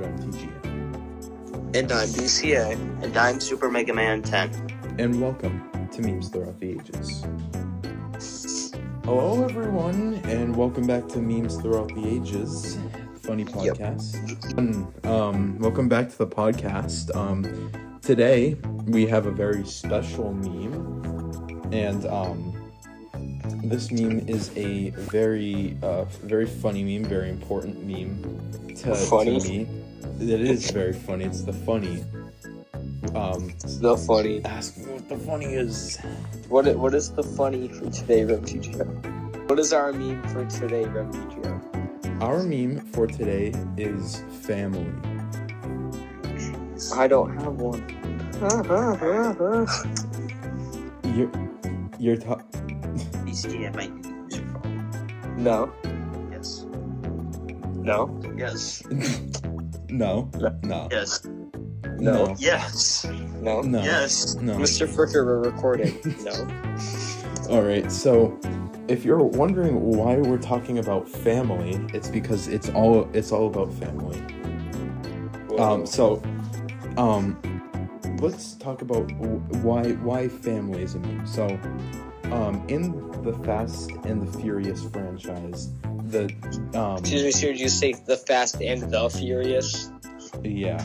to MTG. And I'm BCA. And I'm Super Mega Man 10. And welcome to Memes Throughout the Ages. Hello, everyone, and welcome back to Memes Throughout the Ages, funny podcast. Um, welcome back to the podcast. Um, today we have a very special meme, and um, this meme is a very, uh, very funny meme, very important meme to, Funny? to me. It is very funny. It's the funny. Um, It's the funny. ask me what the funny is. What i- what is the funny for today, RemTGO? What is our meme for today, RemTGO? Our meme for today is family. I don't have one. You're, you're ta- BCA might use your phone. no. Yes. No. Yes. no, no, Yes. No. Yes. No. no, Yes. no. Mr. Fricker, we're recording. No. All right, so if you're wondering why we're talking about family, it's because it's all it's all about family. Um, so, um, let's talk about why why family is a meme. So, um, in the Fast and the Furious franchise, the um, Excuse me, sir. Did you say the Fast and the Furious? yeah,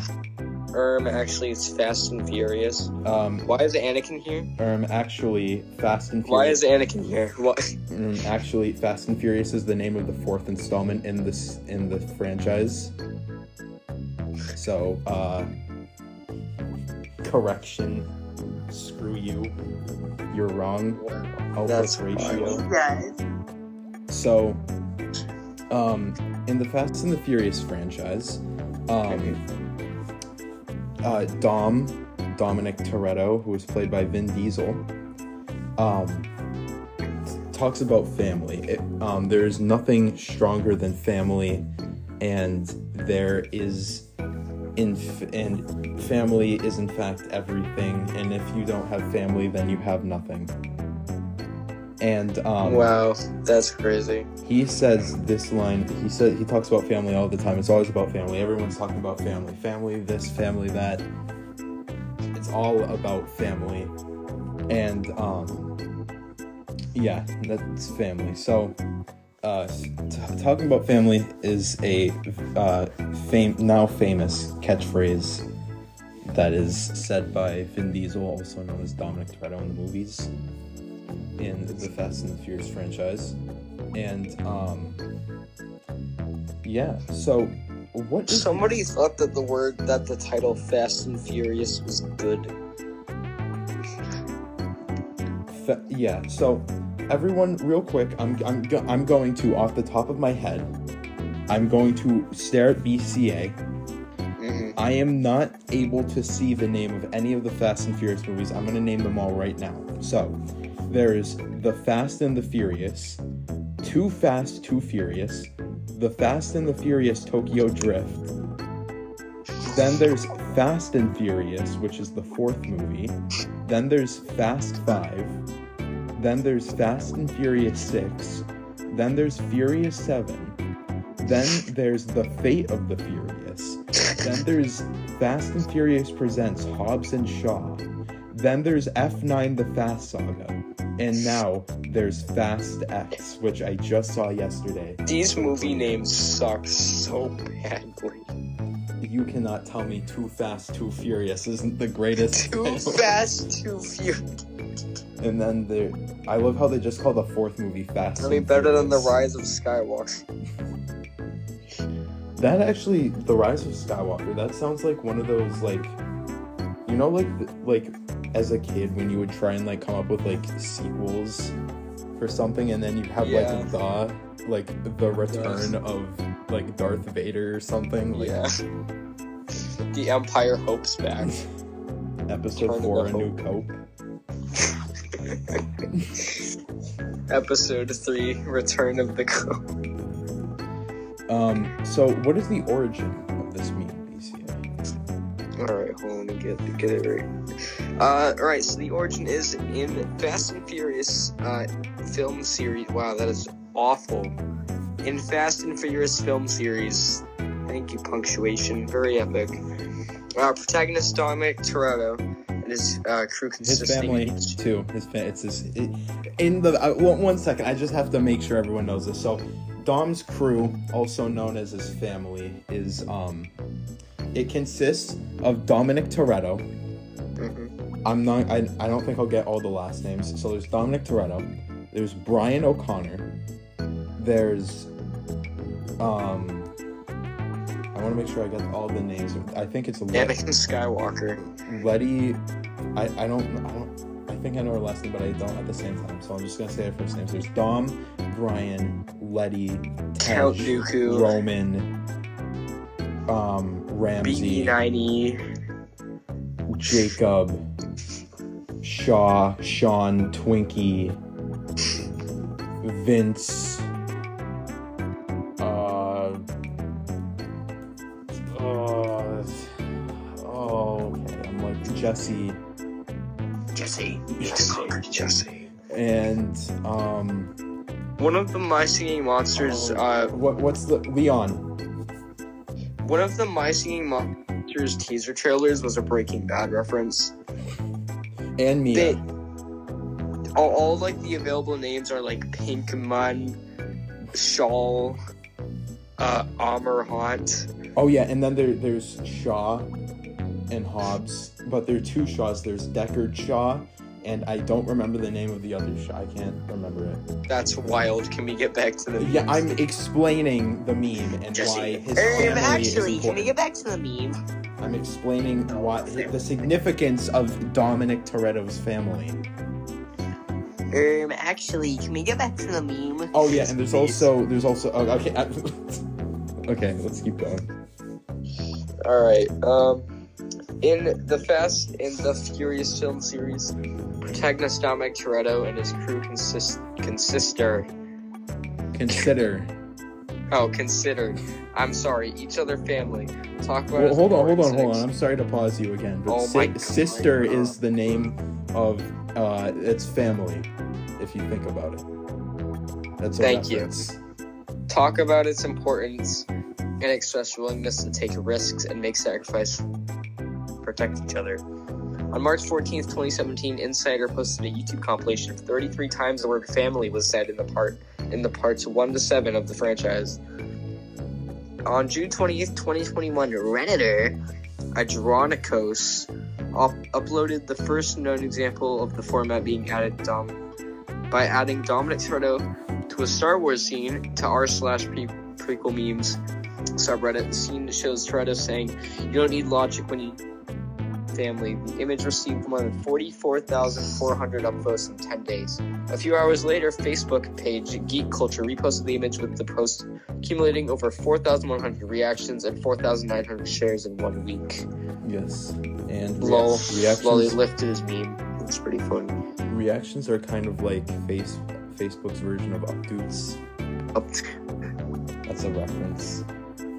Um, actually, it's Fast and Furious. um, Why is Anakin here? um, actually, Fast and Furious. Why Furious. is Anakin here? What? Um, actually, Fast and Furious is the name of the fourth installment in this in the franchise. So, uh, correction. Screw you. You're wrong. That's Alpha ratio. Guys. So, um, in the Fast and the Furious franchise, um, uh, Dom, Dominic Toretto, who was played by Vin Diesel, um, talks about family. It, um, there's nothing stronger than family, and there is, in f- and family is in fact everything. And if you don't have family, then you have nothing. And um, Wow, that's crazy. he says this line he said he talks about family all the time it's always about family everyone's talking about family family this family that it's all about family and um yeah that's family so uh t- talking about family is a uh fame now famous catchphrase that is said by Vin Diesel also known as Dominic Toretto in the movies in the Fast and the Furious franchise and um yeah so what is Somebody thought that the word that the title Fast and Furious was good. fa- yeah so everyone real quick i'm i'm i'm going to off the top of my head i'm going to stare at bca hmm i am not able to see the name of any of the fast and furious movies. I'm going to name them all right now. So there's the fast and the furious too fast too furious the fast and the furious tokyo drift. Then there's Fast and Furious, which is the fourth movie. Then there's Fast 5. Then there's Fast and Furious 6. Then there's Furious 7. Then there's The Fate of the Furious. Then there's Fast and Furious Presents Hobbs and Shaw. Then there's F9 The Fast Saga. And now there's Fast X, which I just saw yesterday. These movie names suck so badly. You cannot tell me Too Fast, Too Furious isn't the greatest. Too title. fast, too furious. And then there, I love how they just call the fourth movie Fast. I mean, better than the Rise of Skywalker. That actually, the Rise of Skywalker. That sounds like one of those like, you know, like like as a kid when you would try and like come up with like sequels for something, and then you have Yeah. like the like the return of like Darth Vader or something. Like, Yeah. The Empire hopes back. Episode Return of four, A New Hope. Episode 3 Return of the Crow. Um. So, what is the origin of this meme, BCA? Alright, hold on, me get, get it right. Uh, alright, so the origin is in Fast and Furious uh, film series. Wow, that is awful. In Fast and Furious film series, Thank you, punctuation. Very epic. Our protagonist Dominic Toretto and his uh, crew His family too. His fa- it's his it, in the uh, one, one second. I just have to make sure everyone knows this. So, Dom's crew, also known as his family, is um, it consists of Dominic Toretto. Mhm. I'm not. I, I don't think I'll get all the last names. So there's Dominic Toretto. There's Brian O'Connor. There's um. I want to make sure I get all the names. I think it's Letty. Anakin Skywalker. Letty. I, I don't. I don't. I think I know her last name, but I don't at the same time. So I'm just gonna say her first names. There's Dom, Brian, Letty, Count Tej, Dooku. Roman, um, Ramsey. BB9E. Jacob, Shaw, Sean, Twinkie, Vince, uh, uh, oh, okay, I'm like Jesse, Jesse. One of the My Singing Monsters, uh, what what's the Leon? one of the My Singing Monsters teaser trailers was a Breaking Bad reference. and Mia. They, all, all like the available names are like Pinkman, Shawl, uh, Amr. Oh yeah, and then there there's Shaw and Hobbs, but there are two Shaws. There's Deckard Shaw, and I don't remember the name of the other Shaw. I can't remember it. That's wild. Can we get back to the Yeah, I'm explaining the meme and Jesse. why his Um, actually, is can we get back to the meme? I'm explaining what the significance of Dominic Toretto's family. Um, actually, can we get back to the meme? Oh yeah, and there's Please. also there's also oh, okay. I- okay, let's keep going. All right. Um, in the Fast and the Furious film series, protagonist Dominic Toretto and his crew consist consister. Consider. Oh, consider. I'm sorry. Each other family. Talk about. Well, hold on, hold on, hold on. I'm sorry to pause you again, but Oh si- God. sister is the name of uh, its family. If you think about it, that's Thank you. reference. talk about its importance and express willingness to take risks and make sacrifices to protect each other. On March 14th, 2017, Insider posted a YouTube compilation of 33 times the word family was said in the part in the parts 1 to 7 of the franchise. On June 20th, 2021, Redditor Adronicos up- uploaded the first known example of the format being added dom- by adding Dominic Toretto to a Star Wars scene to r slash prequel memes subreddit. The scene shows Toretto saying, "You don't need logic when you family." The image received more than forty-four thousand four hundred upvotes in ten days. A few hours later, Facebook page Geek Culture reposted the image with the post accumulating over four thousand one hundred reactions and four thousand nine hundred shares in one week. Yes, and Lol. rea- Lol, he lifted his meme. It's pretty funny. Reactions are kind of like face Facebook's version of updates. Up That's a reference.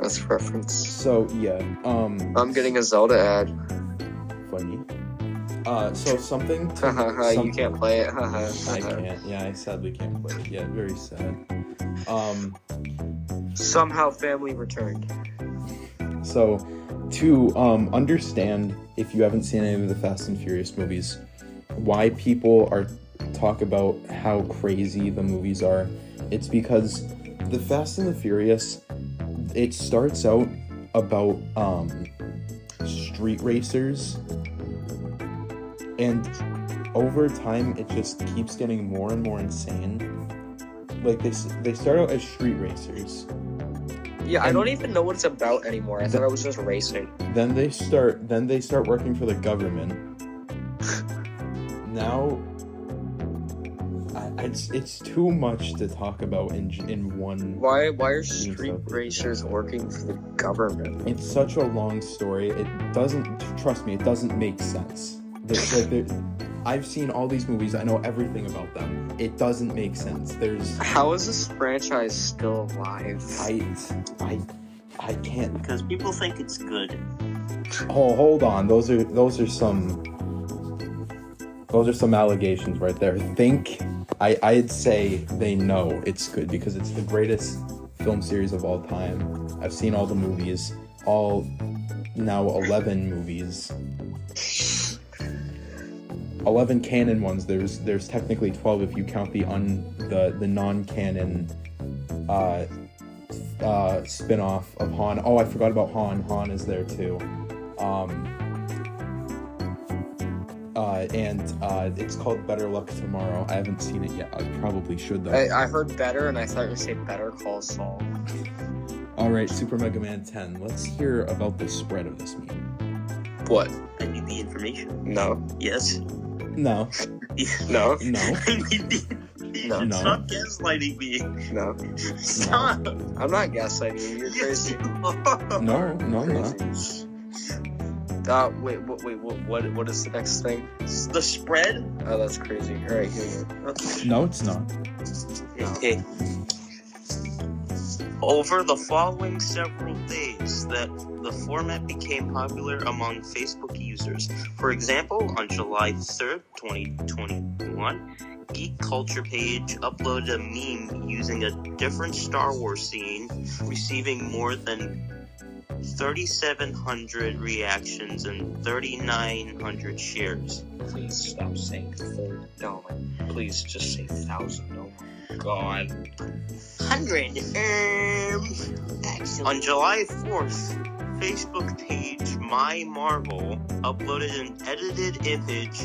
That's a reference. So yeah, um, I'm getting a Zelda ad. Funny. Uh, so something. to- Haha, some- you can't play it. I can't. Yeah, I sadly can't play it yet. Very sad. Um, Somehow family returned. so to um understand if you haven't seen any of the Fast and Furious movies, why people are talk about how crazy the movies are, it's because the Fast and the Furious, it starts out about um street racers, and over time it just keeps getting more and more insane. Like they they start out as street racers. Yeah, I don't even know what it's about anymore. I thought I was just racing. then they start then they start working for the government now I, it's it's too much to talk about in in one Why why are street racers working for the government? it's such a long story it doesn't trust me it doesn't make sense There's, like, there, i've seen all these movies i know everything about them it doesn't make sense there's How is this franchise still alive? i i i can't Because people think it's good. Oh, hold on. Those are those are some those are some allegations right there. Think I I'd say they know it's good because it's the greatest film series of all time. I've seen all the movies, all now 11 movies. 11 canon ones. There's there's technically 12 if you count the un the the non-canon uh uh spin-off of Han. Oh, I forgot about Han. Han is there too. Um uh, and uh, it's called Better Luck Tomorrow. I haven't seen it yet. I probably should though. I, I heard better, and I thought you would say Better Call Saul. All right, Super Mega Man 10. Let's hear about the spread of this meme. What? I need the information. No. Yes. No, No. no, I need the. No. It's No. not gaslighting me. No. Stop. I'm not gaslighting you. You're Yes, crazy. you no, no, I'm not. Uh, wait, wait, wait, what, what, what is the next thing? The spread. Oh, that's crazy. All right, here you go. Okay. No, it's not. Okay. Over the following several days, that the format became popular among Facebook users. For example, on July 3rd, 2021, Geek Culture page uploaded a meme using a different Star Wars scene, receiving more than 3,700 reactions and 3,900 shares. Please stop saying third. Please just say thousand. My god. Hundred. Um, actually. On July 4th, Facebook page My Marvel uploaded an edited image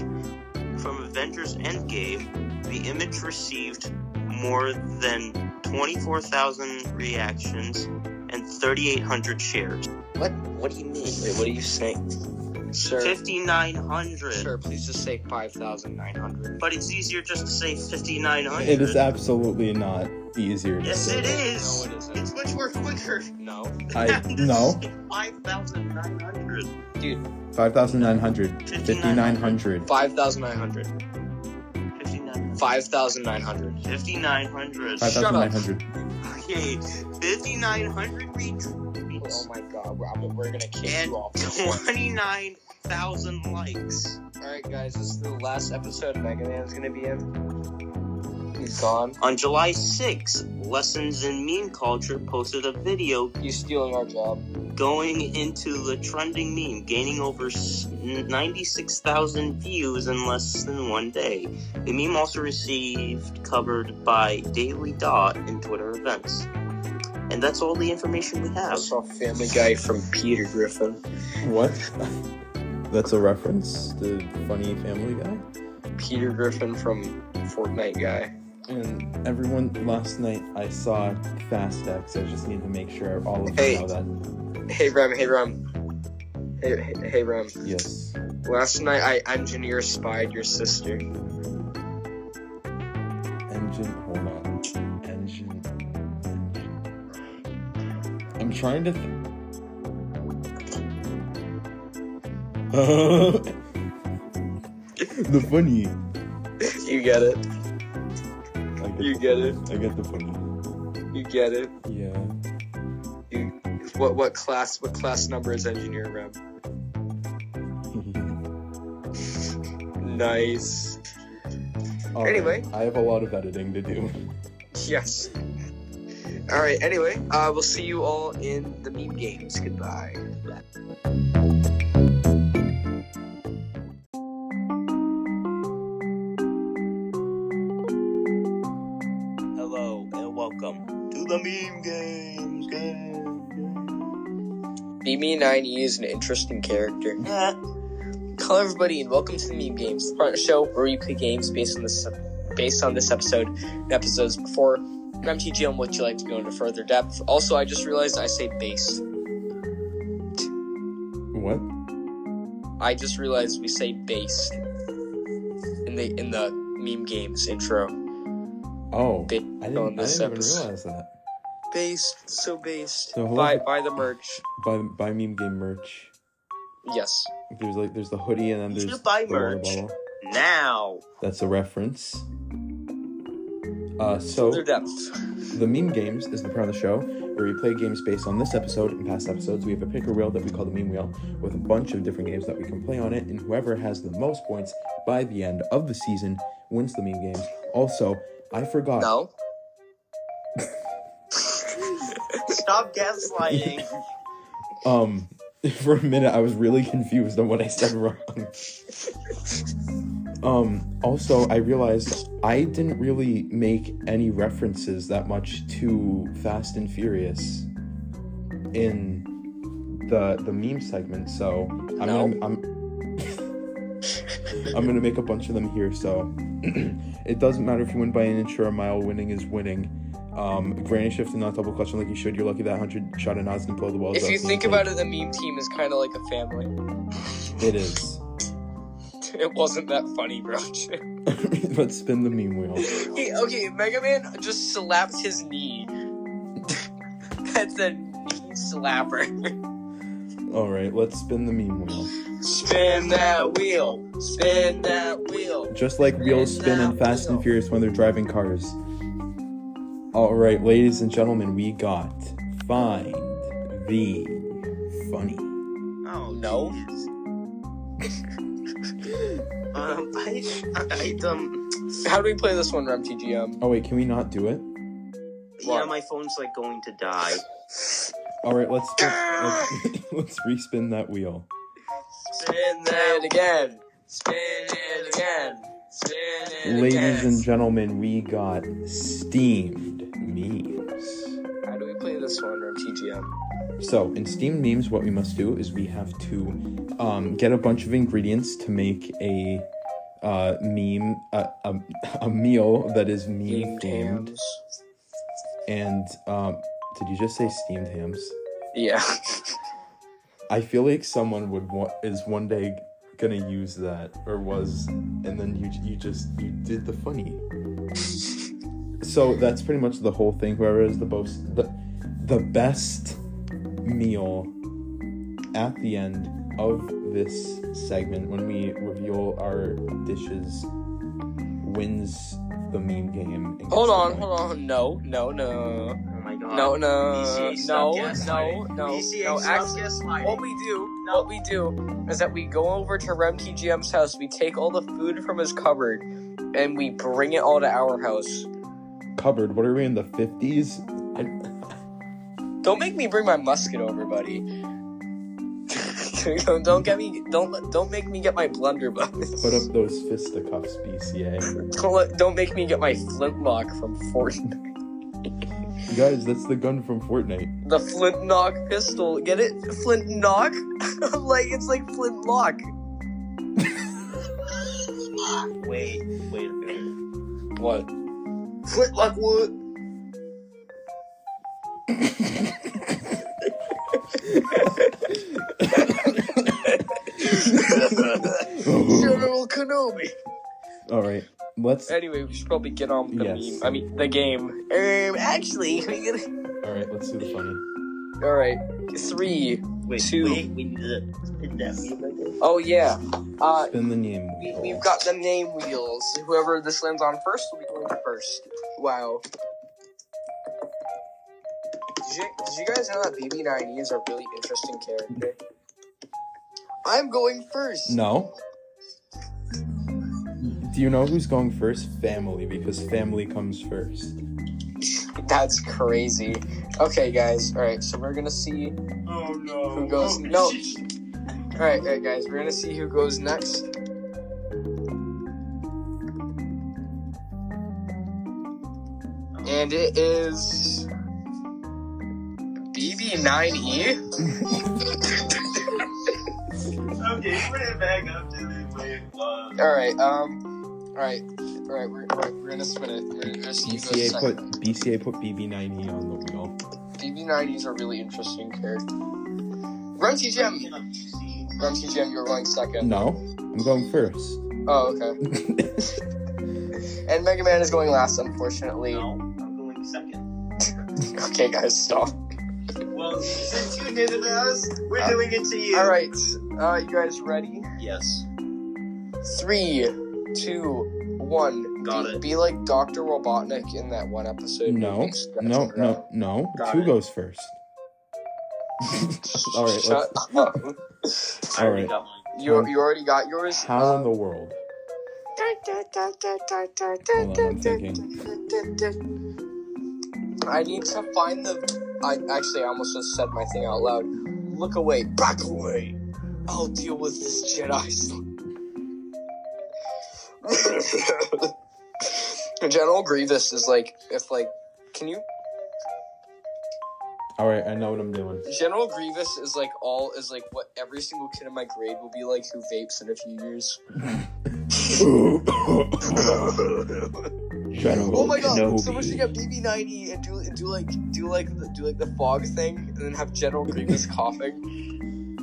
from Avengers Endgame. The image received more than 24,000 reactions and 3,800 shares. what? What do you mean? Wait, what are you saying? Sir. 5,900. Sir, please just say 5,900. But it's easier just to say 5,900. It is absolutely not easier. yes, it is. No, it isn't. It's much more quicker. No. I, no. 5,900. Dude. 5,900. 5,900. 5,900. 5,900. 5,900. 5,900. Shut up. Okay, 5,900 reach Oh my god, we're, I'm- we're gonna kick and you off. 29,000 likes. Alright, guys, this is the last episode Mega Man's gonna be in. He's gone. On July 6th, Lessons in Meme Culture posted a video He's stealing our job. going into the trending meme, gaining over s- 96,000 views in less than one day. The meme also received covered by Daily Dot in Twitter events. And that's all the information we I have. saw Family Guy from Peter Griffin. What? That's a reference to Funny Family Guy? Peter Griffin from Fortnite Guy. And everyone, last night I saw Fast X. I just need to make sure all of Hey. you know that. Hey Rem, hey Rem. Hey, hey, hey Rem. Yes. Last night I engineer spied your sister. Trying to. Th- the funny. You get it. I get You get funny. it. I get the funny. You get it. Yeah. You, what what class what class number is engineer Rem? Nice. All right, Anyway. I have a lot of editing to do. Yes. All right. Anyway, uh, we'll see you all in the meme games. Goodbye. Hello and welcome to the Meme Games. Game. BB9E is an interesting character. Hello, everybody, and welcome to the Meme Games, the part of the show where we play games based on this based on this episode and episodes before. I'm TG on what you like to go into further depth. Also, I just realized I say based. What? I just realized we say based in the in the meme games intro. Oh, Based I didn't, I on this didn't even realize that. Based, so based. So buy hello- buy the merch. Buy, buy meme game merch. Yes. There's like there's the hoodie and then there's should buy the merch. Now. That's a reference. Uh, so the meme games is the part of the show where we play games based on this episode and past episodes. We have a picker wheel that we call the meme wheel with a bunch of different games that we can play on it, and whoever has the most points by the end of the season wins the meme games. Also, I forgot. No. Stop gaslighting. Um, for a minute, I was really confused on what I said wrong. Um, also, I realized I didn't really make any references that much to Fast and Furious in the the meme segment, so I'm No. gonna I'm I'm gonna make a bunch of them here. So it doesn't matter if you win by an inch or a mile. Winning is winning. Um, granny shift and not double clutching like you should. You're lucky that hundred shot of Nas didn't blow the walls. If out you think about it, the meme team is kind of like a family. it is. It wasn't that funny, bro. Let's spin the meme wheel. Hey, okay, Mega Man just slapped his knee. That's a knee slapper. All right, let's spin the meme wheel. Spin that wheel. Spin that wheel. Just like wheels spin in Fast and Furious when they're driving cars. All right, ladies and gentlemen, we got find the funny. Oh No. Jeez. um, I, I, I, um, How do we play this one, RemTGM? Oh wait, can we not do it? yeah, What? my phone's like going to die. All right, let's spin, let's, let's respin that wheel. Spin it again. Spin it again. Spin it Ladies again. and gentlemen, we got steamed memes. How do we play this one, RemTGM? So, in steamed memes, what we must do is we have to um, get a bunch of ingredients to make a uh, meme, a, a, a meal that is meme themed. And um, did you just say steamed hams? Yeah. I feel like someone would wa- is one day gonna use that or was, and then you you just you did the funny. So that's pretty much the whole thing. Whoever is the most the the best meal at the end of this segment when we reveal our dishes wins the meme game. Hold on, point. hold on. No, no, no. Oh my god. No, no, BCA, no, no, no, BCA, no. Actually, what we do, what we do, is that we go over to RemTGM's house. We take all the food from his cupboard, and we bring it all to our house. Cupboard. What are we in the fifties? Don't make me bring my musket over, buddy. don't, don't get me. Don't don't make me get my blunderbuss. Put up those fisticuffs, BCA. Don't, let- don't make me get my flintlock from Fortnite. Guys, that's the gun from Fortnite. The flintlock pistol. Get it? Flintlock? like it's like flintlock. Wait, wait a minute. What? Flintlock wood. General Kenobi. All right, let's. Anyway, we should probably get on with the Yes. meme. I mean, the game. Um, actually, we gotta. All right, let's do the funny. All right, three. Wait, Two. wait, we need to spin that wheel again. Oh yeah. Uh, Spin the name we, we've got the name wheels. Whoever this lands on first will be going first. Wow. Did you, did you guys know that BB9E is a really interesting character? I'm going first. No. Do you know who's going first? Family, because family comes first. That's crazy. Okay, guys. All right, so we're gonna see Oh no. Who goes- oh, no. All right, all right, guys. We're gonna see who goes next. And it is BB9E. okay, put it back up to the way it was. All right. Um. All right. All right. We're, we're, we're gonna spin it. We're gonna see BCA put BCA put BB9E on the wheel. BB9E is a really interesting character. Runty Gem. Runty Gem, you're going second. No, I'm going first. Oh, okay. And Mega Man is going last, unfortunately. No, I'm going second. Okay, guys, stop. Well, since you did it to us, we're doing it to you. All right. Uh, you guys ready? Yes. Three, two, one. Got be, it. Be like Doctor Robotnik in that one episode. No, where no, no, no. Got Two it. goes first. All right, Shut let's- up. I already Alright. got mine. You you already got yours. How in the world? Hold on, I'm thinking. I need to find the. I actually I almost just said my thing out loud. Look away, back away. I'll deal with this Jedi. General Grievous is like if like, can you? All right, I know what I'm doing. General Grievous is like all is like what every single kid in my grade will be like who vapes in a few years. General Oh my god! Kenobi. Someone should get BB ninety and do and do like do like the, do like the fog thing and then have General Grievous coughing.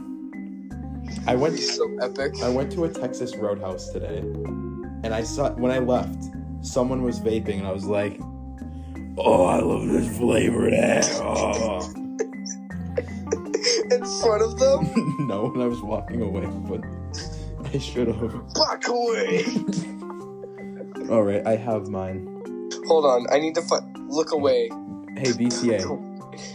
I went. so epic. I went to a Texas Roadhouse today, and I saw when I left, someone was vaping, and I was like, "Oh, I love this flavor." ass." Oh. in front of them. no, and I was walking away, but I should have. Back away. All right, I have mine. Hold on, I need to fi- look away. Hey BCA,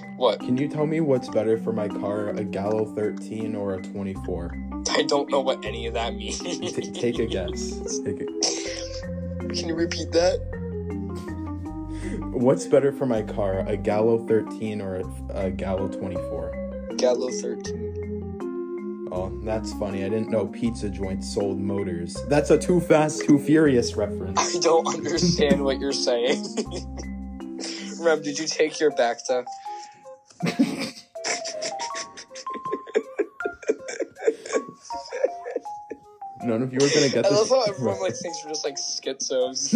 What? can you tell me what's better for my car, a Gallo 13 or a 24? I don't know what any of that means. T- take a guess. Take a- Can you repeat that? What's better for my car, a Gallo 13 or a, a Gallo 24? Gallo thirteen. Oh, that's funny. I didn't know pizza joints sold motors. That's a Too Fast, Too Furious reference. I don't understand what you're saying. Rem, did you take your back to? None of you are gonna get I this. I love how everyone like thinks we're just like schizos.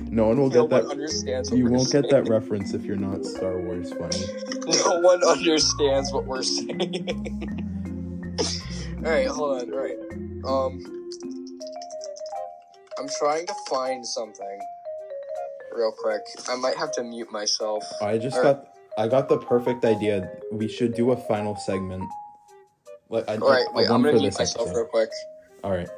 no one will no get one that. understands. What You won't get that reference if you're not Star Wars funny. No one understands what we're saying. Alright, hold on, alright. Um I'm trying to find something real quick. I might have to mute myself. I just Or- got. I got the perfect idea. We should do a final segment. Like, I, Alright, a wait, one I'm gonna mute myself episode. real quick. All right.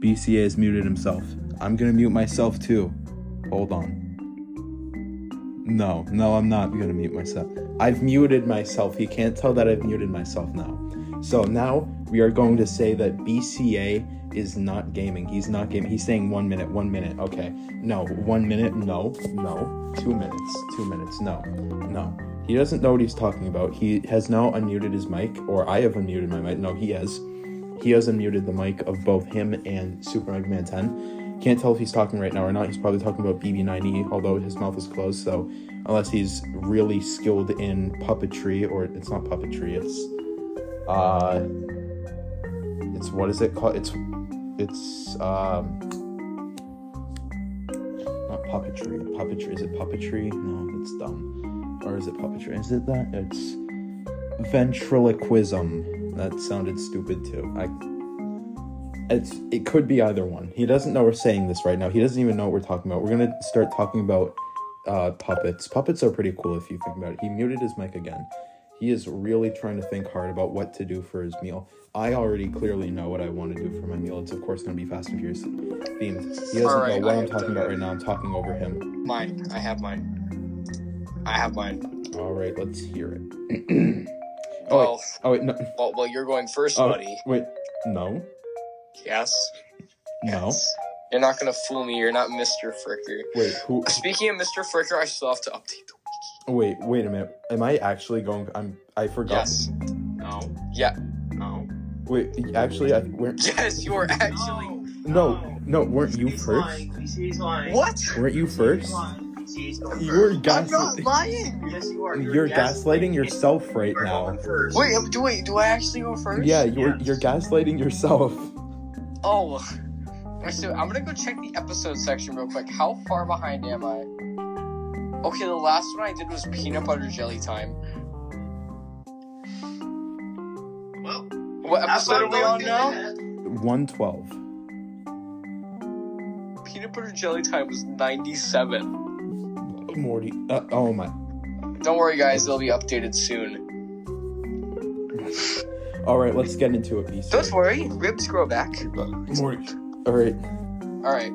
BCA has muted himself. I'm gonna mute myself too. Hold on. No, no, I'm not gonna mute myself. I've muted myself. He can't tell that I've muted myself now. So now we are going to say that BCA is not gaming. He's not gaming. He's saying one minute, one minute. Okay. No, one minute. No, no. Two minutes. Two minutes. No, no. He doesn't know what he's talking about. He has now unmuted his mic, or I have unmuted my mic. No, he has. He has unmuted the mic of both him and Super Mega Man 10. Can't tell if he's talking right now or not. He's probably talking about BB9E, although his mouth is closed. So, unless he's really skilled in puppetry, or it's not puppetry, it's uh, it's what is it called? It's it's um, not puppetry. Puppetry is it puppetry? No, it's dumb. Or is it puppetry? Is it that? It's ventriloquism. That sounded stupid too. I. It's it could be either one. He doesn't know we're saying this right now. He doesn't even know what we're talking about. We're gonna start talking about uh, puppets. Puppets are pretty cool if you think about it. He muted his mic again. He is really trying to think hard about what to do for his meal. I already clearly know what I want to do for my meal. It's of course going to be Fast and Furious themed. He doesn't Alright, know what I I'm talking about right now. I'm talking over him. Mine. I have mine. I have mine. All right, let's hear it. oh, wait. Oh wait, no. well, well, you're going first, Oh, buddy. wait, no, Yes. no. Yes. You're not gonna fool me. You're not Mr. Fricker. Wait, who? Speaking of Mr. Fricker, I still have to update the wiki. Wait, wait a minute. Am I actually going? I'm. I forgot. Yes. No. Yeah. No. Wait, actually, I weren't. Yes, you are actually. No, no, weren't you BCA's first? lying. BCA's lying. What? Weren't you first? lying. BCA's going You're first. I'm gas. not lying. Yes, you are. You're gaslighting yourself right now. Wait, um, do wait, do I actually go first? Yeah, you're Yes. you're gaslighting yourself. Oh. Alright, So I'm gonna go check the episode section real quick. How far behind am I? Okay, the last one I did was peanut butter jelly time. Well, What episode are we I'm on now? One twelve. Peanut butter jelly time was 97. Morty. Uh, oh my. Don't worry, guys, they'll be updated soon. All right, let's get into it, BC. Don't worry, ribs grow back. Morty. All right. Alright.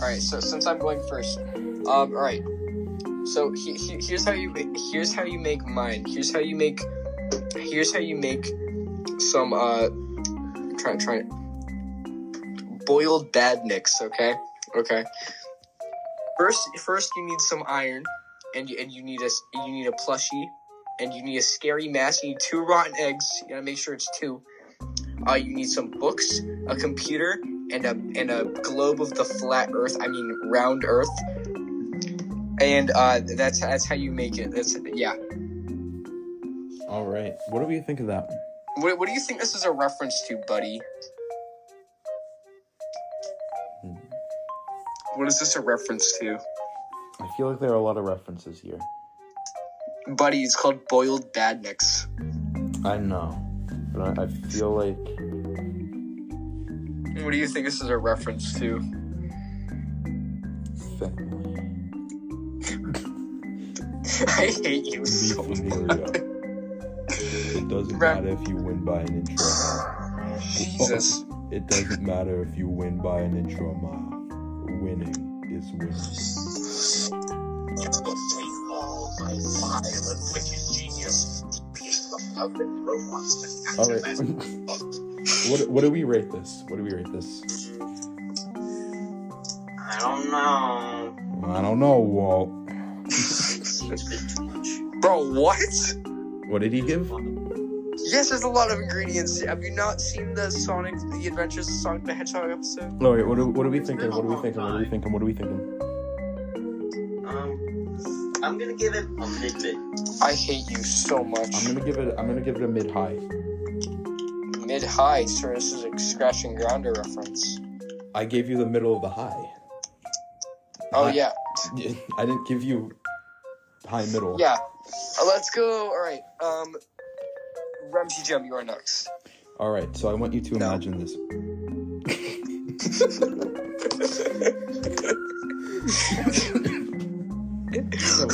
Alright, so since I'm going first, um, alright. So he, he, here's how you here's how you make mine. Here's how you make here's how you make some uh try try boiled badniks. Okay, okay. First, first you need some iron, and you and you need a s- you need a plushie, and you need a scary mask. You need two rotten eggs. You gotta make sure it's two. Uh, you need some books, a computer, and a and a globe of the flat Earth. I mean round Earth. And uh, that's that's how you make it. That's yeah. All right. What do we think of that? What, what do you think this is a reference to, buddy? Hmm. What is this a reference to? I feel like there are a lot of references here. Buddy, it's called boiled badniks. I know, but I, I feel like What do you think this is a reference to? family. I hate you so much. It doesn't Rem- matter if you win by an inch or a mile. Jesus. It doesn't matter if you win by an inch or a mile. Winning is winning. All right. what what do we rate this? What do we rate this? I don't know. I don't know, Walt. Seems a bit too much. Bro, what? What did he give? Yes, there's a lot of ingredients. Have you not seen the Sonic, the Adventures of Sonic the Hedgehog episode? No, wait. What are, what are we thinking? What are we thinking? What are we thinking? What are we thinking? I'm gonna give it a mid mid. I hate you so much. I'm gonna give it. I'm gonna give it a mid high. Mid high, sir. This is a scratch and grounder reference. I gave you the middle of the high. Oh High- yeah, I didn't give you high middle. yeah. Uh, let's go. All right. Um, Ramsey Jim, you are next. All right. So I want you to No. imagine this. so,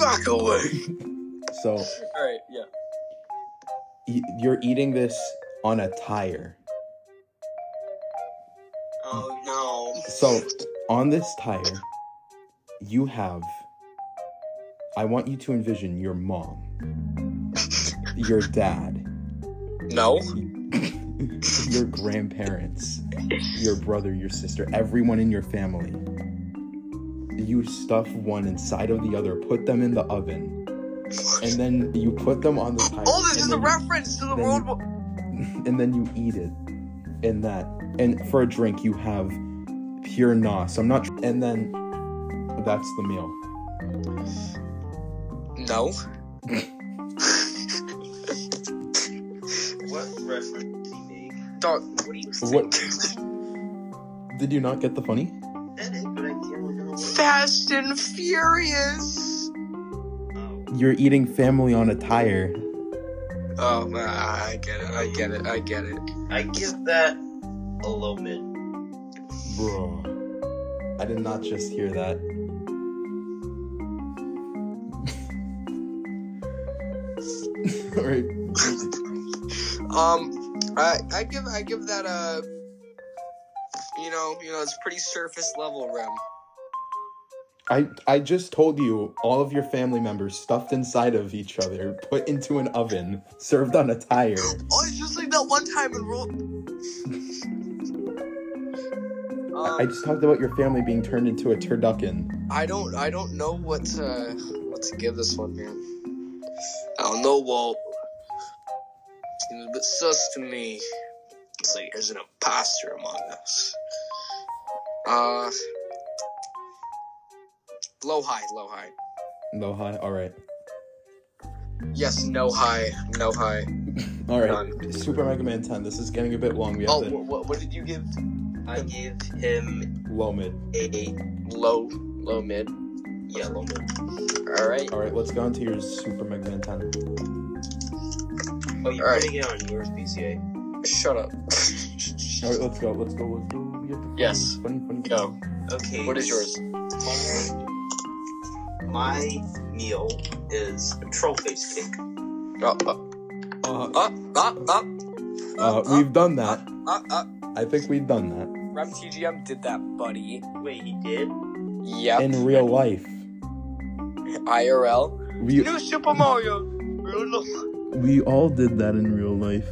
Back away. so All right. Yeah. y- you're eating this on a tire. Oh no. So on this tire, you have. I want you to envision your mom, your dad, No. your grandparents, your brother, your sister, everyone in your family. You stuff one inside of the other, put them in the oven, and then you put them on the tire. Oh, this and is a then you- reference to the then World War. and then you eat it in that and for a drink you have pure nos i'm not and then that's the meal No. What reference did he make? Dog. What do you What- did you not get the funny Fast and Furious. You're eating family on a tire Oh man, I get it. I get it. I get it. I give that a low mid. bro i did not just hear that all right Um, I I give I give that a. You know, you know, it's pretty surface level, Rem. I, I just told you all of your family members stuffed inside of each other, put into an oven, served on a tire. Oh, it's just like that one time in Roll. I um, just talked about your family being turned into a turducken. I don't I don't know what to what to give this one, man. I don't know, Walt. Seems a bit sus to me. It's like there's an imposter among us. Uh, low high, low high. No high. All right. Yes, no high, no high. All right. Done. Super Mega Man 10. This is getting a bit long. We have Oh, to what, what did you give? I give him low mid. a Low, low mid. yeah low mid. All right. All right. Let's go into your Super Mega Man 10. Oh, you're Alright. putting it on yours BCA. Shut up. All right. Let's go. Let's go. Let's go. We have to Yes. Funny, funny. Go. Okay. What is yours? My meal is a troll face cake. Up, up, Uh, up, up, up, uh, we've done that. up, up. I think we've done that Rem TGM did that, buddy. Wait, he did? Yep. in real life. IRL. We New Super Mario. we all did that in real life.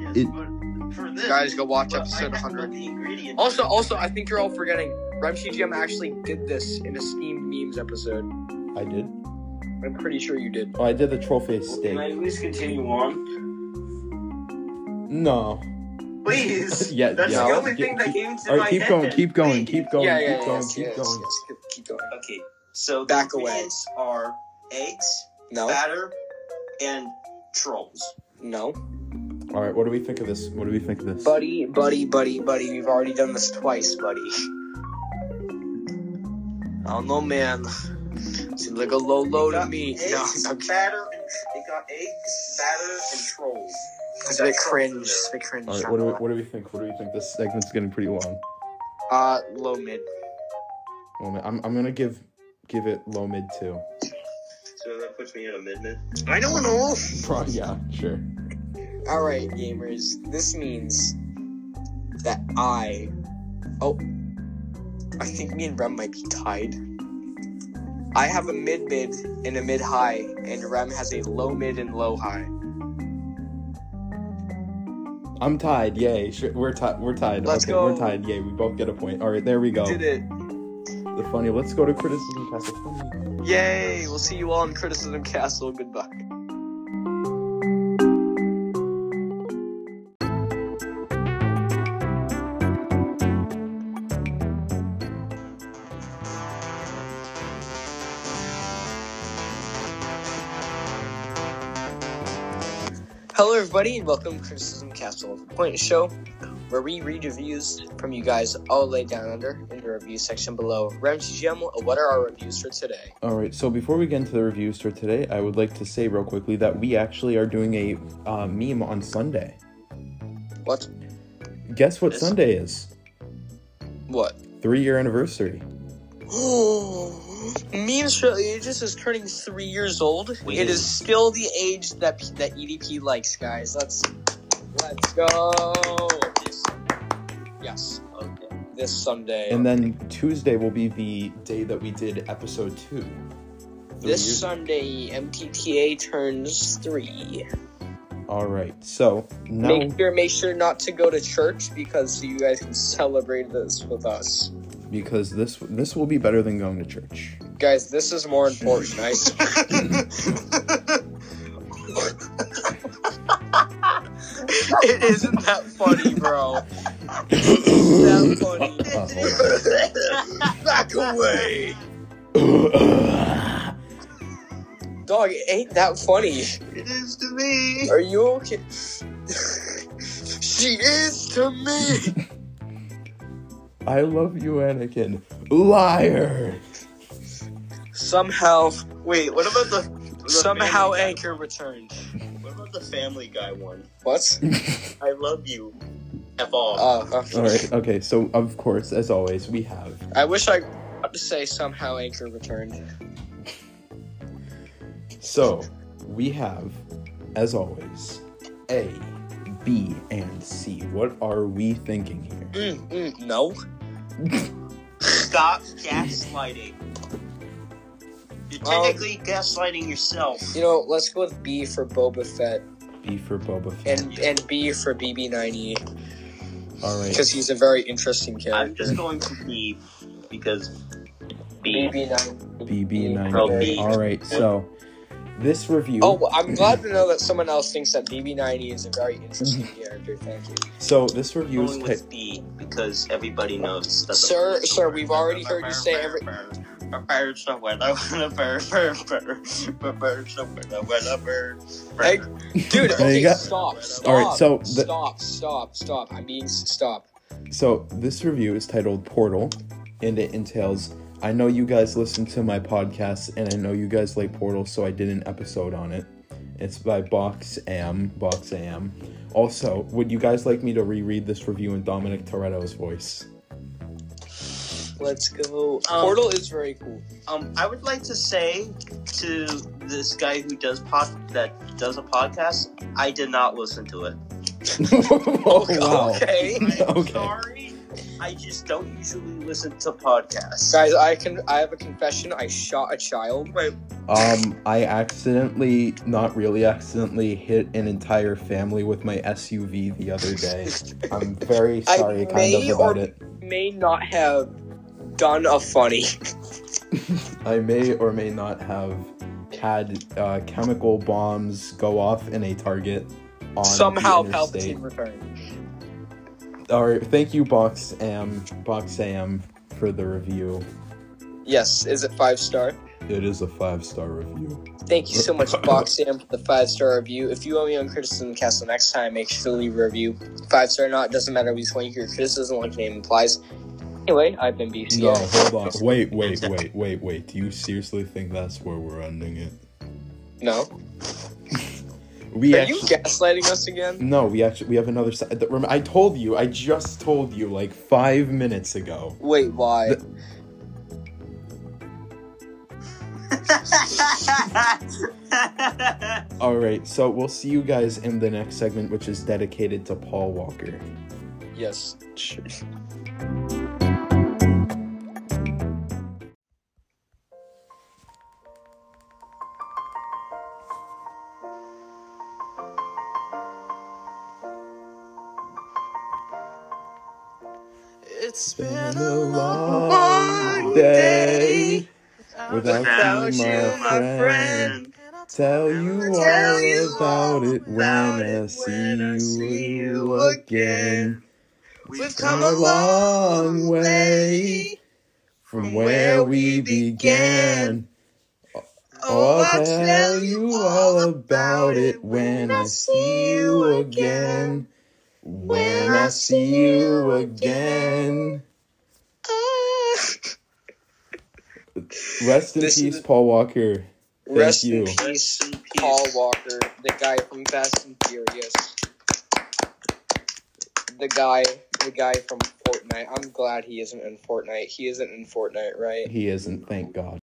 Yes, It- but for this. Guys, go watch but episode 100. Also, also, I think you're all forgetting. Rem CGM actually did this in a Steam memes episode. I did. I'm pretty sure you did. Oh, I did the troll face Can. I at least continue on? No. Please. Yeah, That's yeah. the only Keep- thing that came to All my right, keep head. going, keep going, Please. keep going, yeah, keep yeah, going, yes, keep yes, going. yes, keep- keep going. Okay, so Back the away. ingredients are eggs, No, batter, and trolls. no, All right, what do we think of this? What do we think of this? buddy, buddy, buddy, buddy. We've already done this twice, buddy. I don't know, man. Seems like a low low to me. Eggs, No, I'm batter, and it got eggs, batter, and trolls. It's a bit cringe. It's a bit cringe. All right, what do we, what do we think? What do we think? This segment's getting pretty long. Uh, low mid. Well, I'm, I'm gonna give give it low mid too. So that puts me at a mid mid. I don't know. Pro- yeah, sure. All right, gamers. This means that I. Oh, I think me and Rem might be tied. I have a mid mid and a mid high, and Rem has a low mid and low high. I'm tied. Yay! Sure, we're tied. We're tied. Let's okay, go. We're tied. Yay! We both get a point. All right, there we go. Did it! The funny. Let's go to criticism castle. Funny. Yay! We'll see you all in Criticism Castle. Goodbye. Hello, everybody, and welcome to Criticism Castle, the point show where we read reviews from you guys all laid down under in the review section below. RemCGM, what are our reviews for today? All right. So before we get into the reviews for today, I would like to say real quickly that we actually are doing a uh, meme on Sunday. What? Guess what Sunday is? What? Three year anniversary. Meme Shell Aegis is turning three years old. We it do. is still the age that that EDP likes, guys. Let's let's go. Yes, Okay. this Sunday. And then Tuesday will be the day that we did episode two. Three this years- Sunday, MTTA turns three. All right. So now, Make sure make sure not to go to church because you guys can celebrate this with us. Because this this will be better than going to church. Guys, this is more important. I swear. it isn't that funny, bro. that funny. Back away. Dog, it ain't that funny. It is to me. Are you okay? she is to me. I love you, Anakin. Liar. Somehow, Wait, what about the, the somehow Family Guy- Anchor returned. What about the Family Guy one? What? I love you. F off. Oh, okay. All right. Okay. So of course, as always, we have I wish I got to say somehow Anchor returned. so we have, as always, A, B, and C. What are we thinking here? Mm, mm, no. Stop gaslighting. You're Um, technically gaslighting yourself. You know, let's go with B for Boba Fett B for Boba Fett. and and B for BB9E. All right. because he's a very interesting character. I'm just going to B because B. BB-98. BB Oh, nine. B. All right. So this review. Oh, well, I'm glad to know that someone else thinks that BB9E is a very interesting mhm. character. Thank you, So this review is going with B because everybody knows that. the- sir. Sir, we've already heard you say every. Birds don't wear the bird, bird, bird, birds don't wear the bird. Hey, Dude, okay, stop, stop, All right, so the- stop, stop, stop. I'm being stop. So this review is titled Portal, and it entails. I know you guys listen to my podcast, and I know you guys like Portal, so I did an episode on it. It's by Box Am. Box Am. Also, would you guys like me to reread this review in Dominic Toretto's voice? Let's go. Um, Portal is very cool. Um, I would like to say to this guy who does pod that does a podcast, I did not listen to it. oh, wow. Okay. I'm Okay. sorry. I just don't usually listen to podcasts. Guys, I can. I have a confession. I shot a child. Wait, Um, I accidentally, not really accidentally, hit an entire family with my SUV the other day. I'm very I sorry, kind of about it. May not have done a funny. I may or may not have had uh, chemical bombs go off in a target on Somehow the. Palpatine returned. All right, thank you, Box Am, Box Am, for the review. Yes, is it five star? It is a five star review. Thank you so much, Box Boxam, for the five star review. If you want me on Criticism Castle next time, make sure to leave a review. Five star or not, doesn't matter. We just want to hear criticism, like name implies. Anyway, I've been BC. No, hold on. Wait, wait, wait, wait, wait. Do you seriously think that's where we're ending it? No, We are you gaslighting us again? No, we actually we have another side. I told you. I just told you like five minutes ago. Wait, why? The- All right, so we'll see you guys in the next segment, which is dedicated to Paul Walker. yes. Been a long day without Without you, you, my friend. Tell you all about it when I see you again. We've Come a long way from where we began. Oh, I'll tell you all about it when I see you again. When I see you again. Rest in This peace, is- Paul Walker. Thank Rest you. in peace, Rest in peace. Paul Walker, the guy from Fast and Furious. The guy, the guy from Fortnite. I'm glad he isn't in Fortnite. He isn't in Fortnite, right? He isn't, thank God.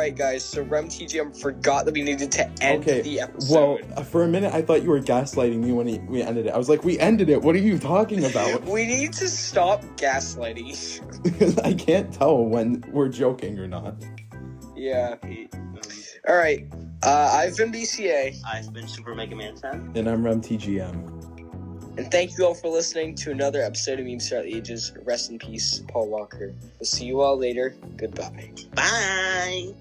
Right, guys. So Rem TGM forgot that we needed to end Okay, the episode. Well, for a minute, I thought you were gaslighting me when he, we ended it. I was like, we ended it. What are you talking about? we need to stop gaslighting. I can't tell when we're joking or not. yeah. All right. Uh, I've been BCA, I've been Super Mega Man 10. And I'm Rem TGM. And thank you all for listening to another episode of Memes Throughout the Ages. Rest in peace, Paul Walker. We'll see you all later. Goodbye. Bye.